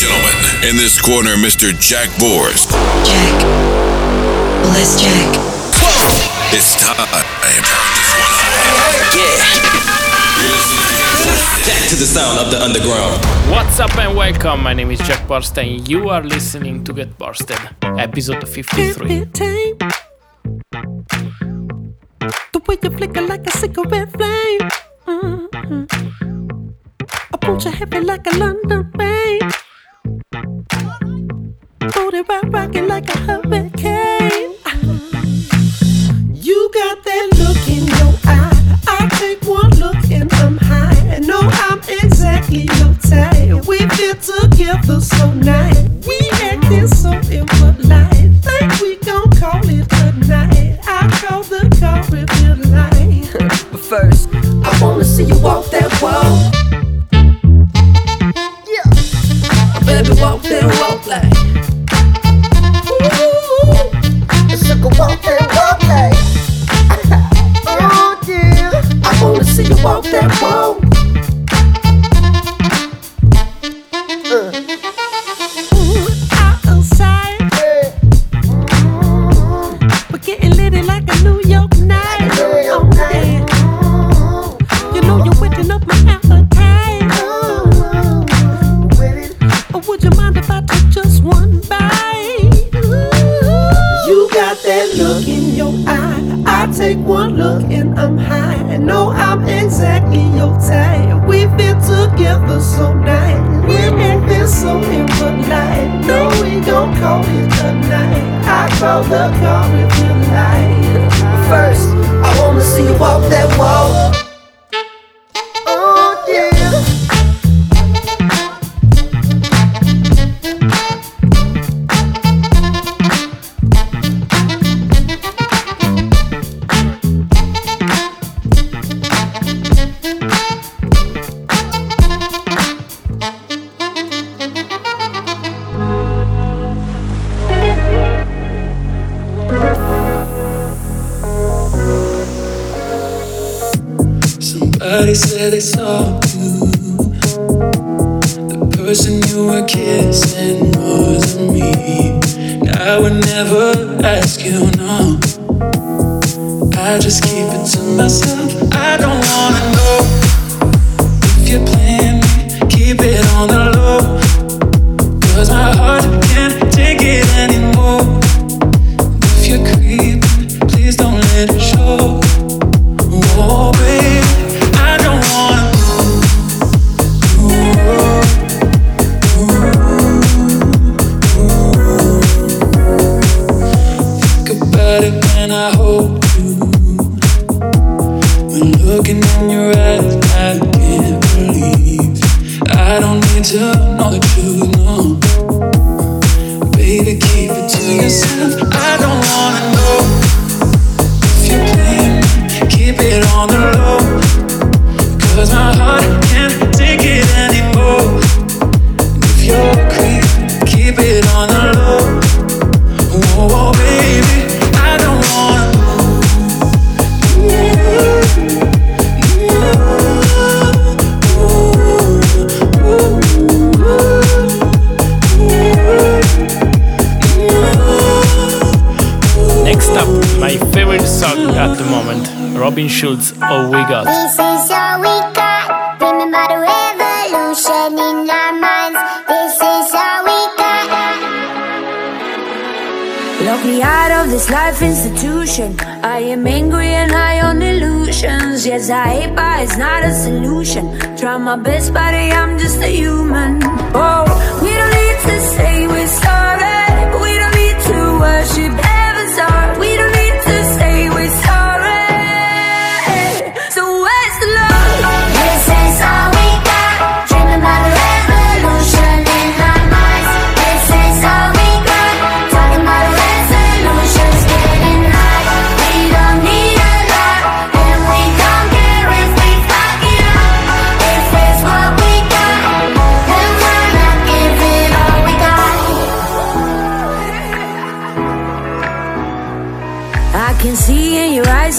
gentlemen, in this corner, Mr. Jack Borst. Jack. Let's Jack. It's time. Yeah. Jack to the sound of the underground. What's up and welcome, my name is Jack Borst and you are listening to Get Borsted, episode 53. The way you flicker like a cigarette flame. Mm-hmm. I pull you heavy like a London rain. Booty rock rocking like a hurricane. You got that look in your eye. I take one look and I'm high. And know I'm exactly your type. We fit together so nice. We acting so impolite. Think we gon' call it a night. I call the car if you like. but first, I wanna see you walk that wall. First, I wanna see you walk that walk. Robin Schulz, All We Got. This is all we got. Remember the revolution in our minds. This is all we got. Lock me out of this life institution. I am angry and high on illusions. Yes, I hate, but it's not a solution. Try my best, buddy, I'm just a human. Oh, we don't need to say we're sorry. We don't need to worship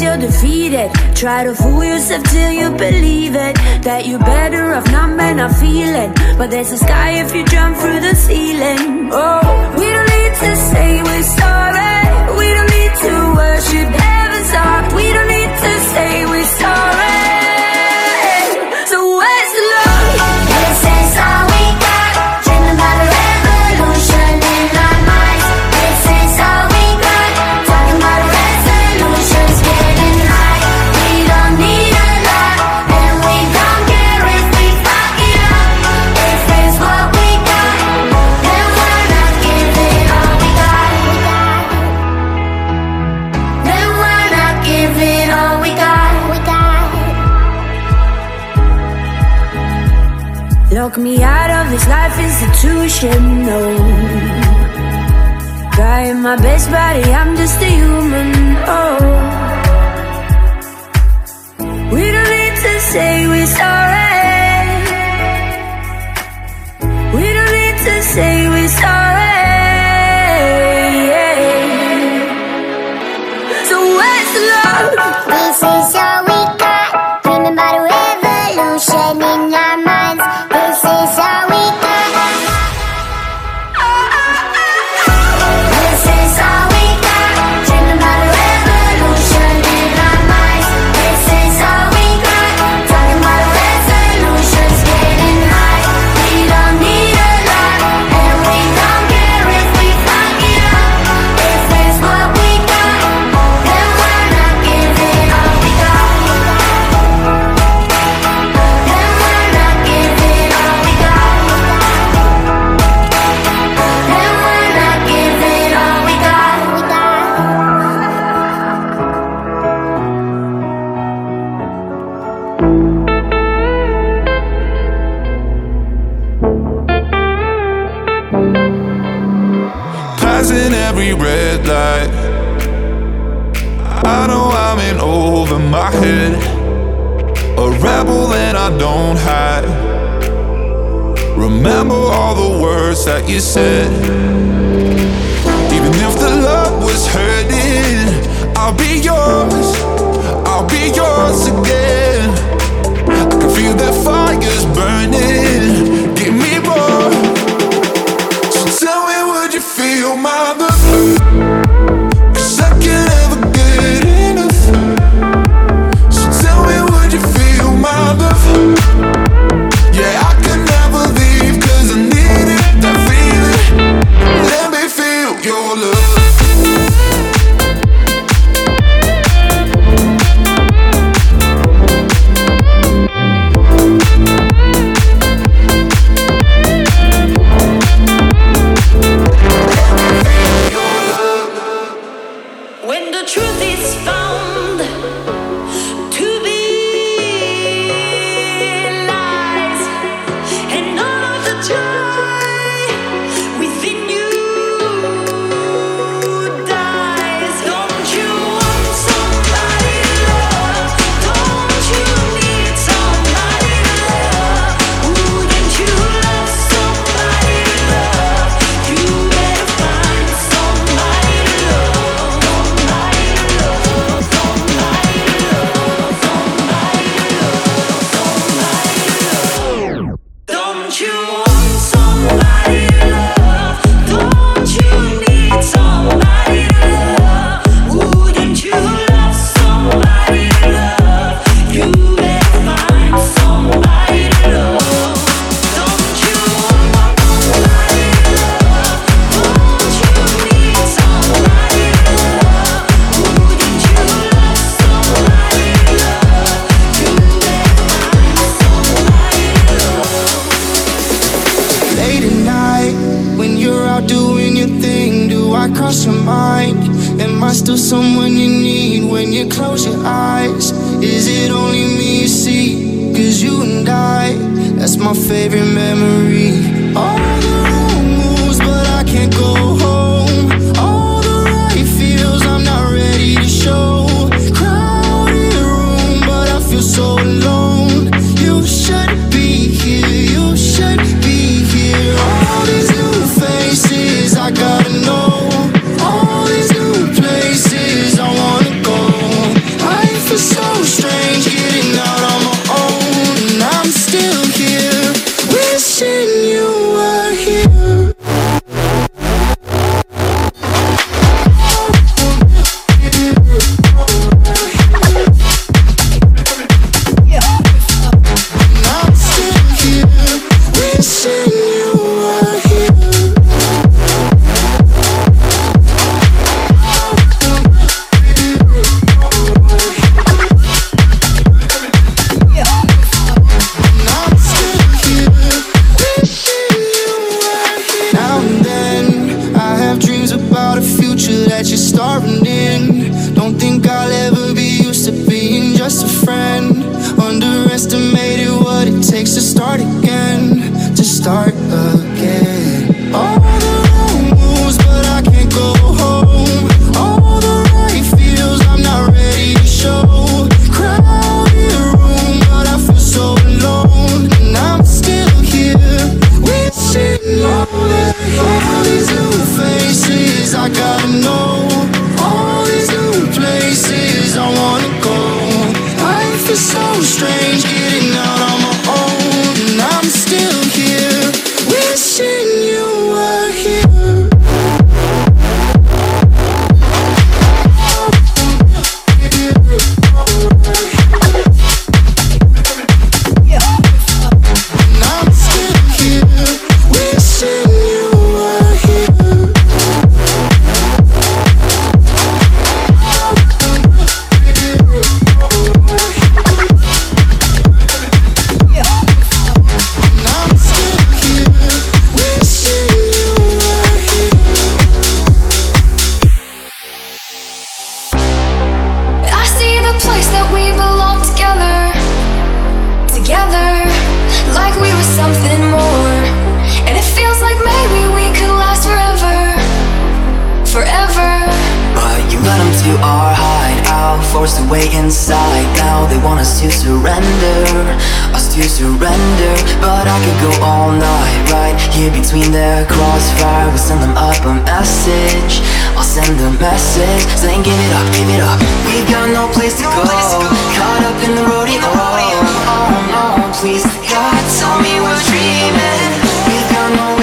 you're defeated. Try to fool yourself till you believe it. That you're better off not men not feeling But there's a sky if you jump through the ceiling. Oh, we don't need to say we're sorry. We don't need to worship heaven's heart We don't need to say we're sorry. Knock me out of this life institution, no Trying my best body, I'm just a human, oh We don't need to say we're sorry We don't need to say we're sorry yeah. So where's love? This is your feel my my favorite memory. All the wrong moves, but I can't go. message. I'll send a message Saying give it up, give it up. We got no place to, go. Caught up in the rodeo. Oh no, please God, tell me we're dreaming. We got no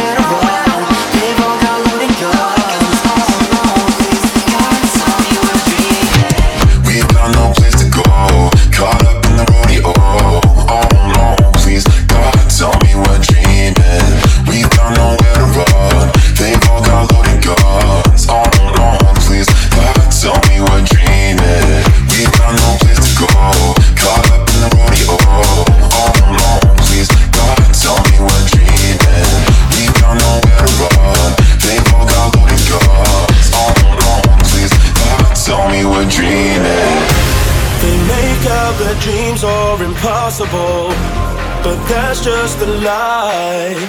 just a lie.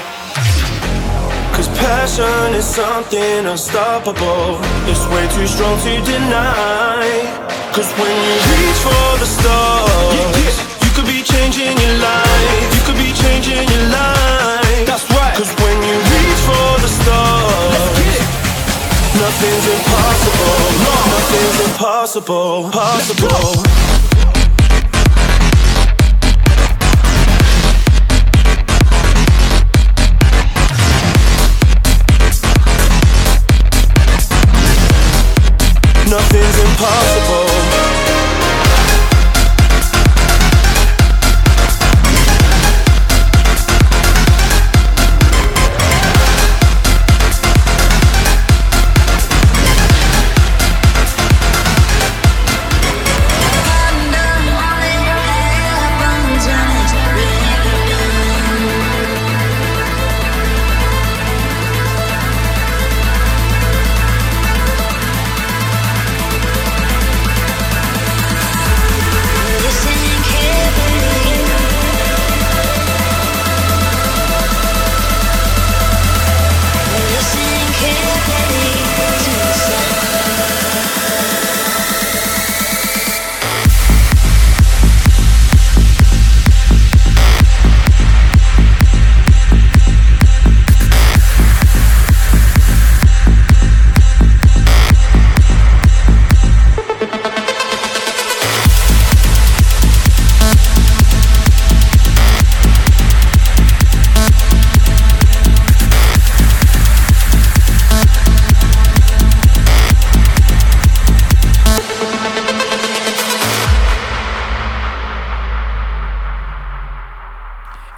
Cause passion is something unstoppable. It's way too strong to deny. Cause when you reach for the stars, yeah, yeah. you could be changing your life. You could be changing your life. That's right. Cause when you reach for the stars, nothing's impossible. No. Nothing's impossible. Possible.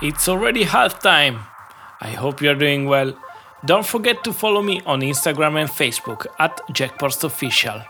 It's already halftime. I hope you're doing well. Don't forget to follow me on Instagram and Facebook at Jack Borst Official.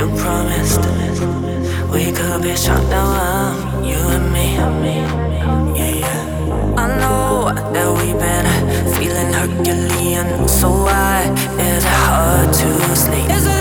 You promised we could be shut down. you and me. Yeah, yeah. I know that we've been feeling Herculean, so why is it hard to sleep?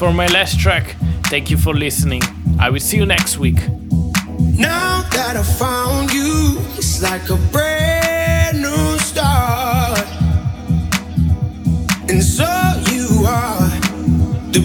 for my last track. Thank you for listening. I will see you next week. Now that I found you, it's like a brand new start. And so you are the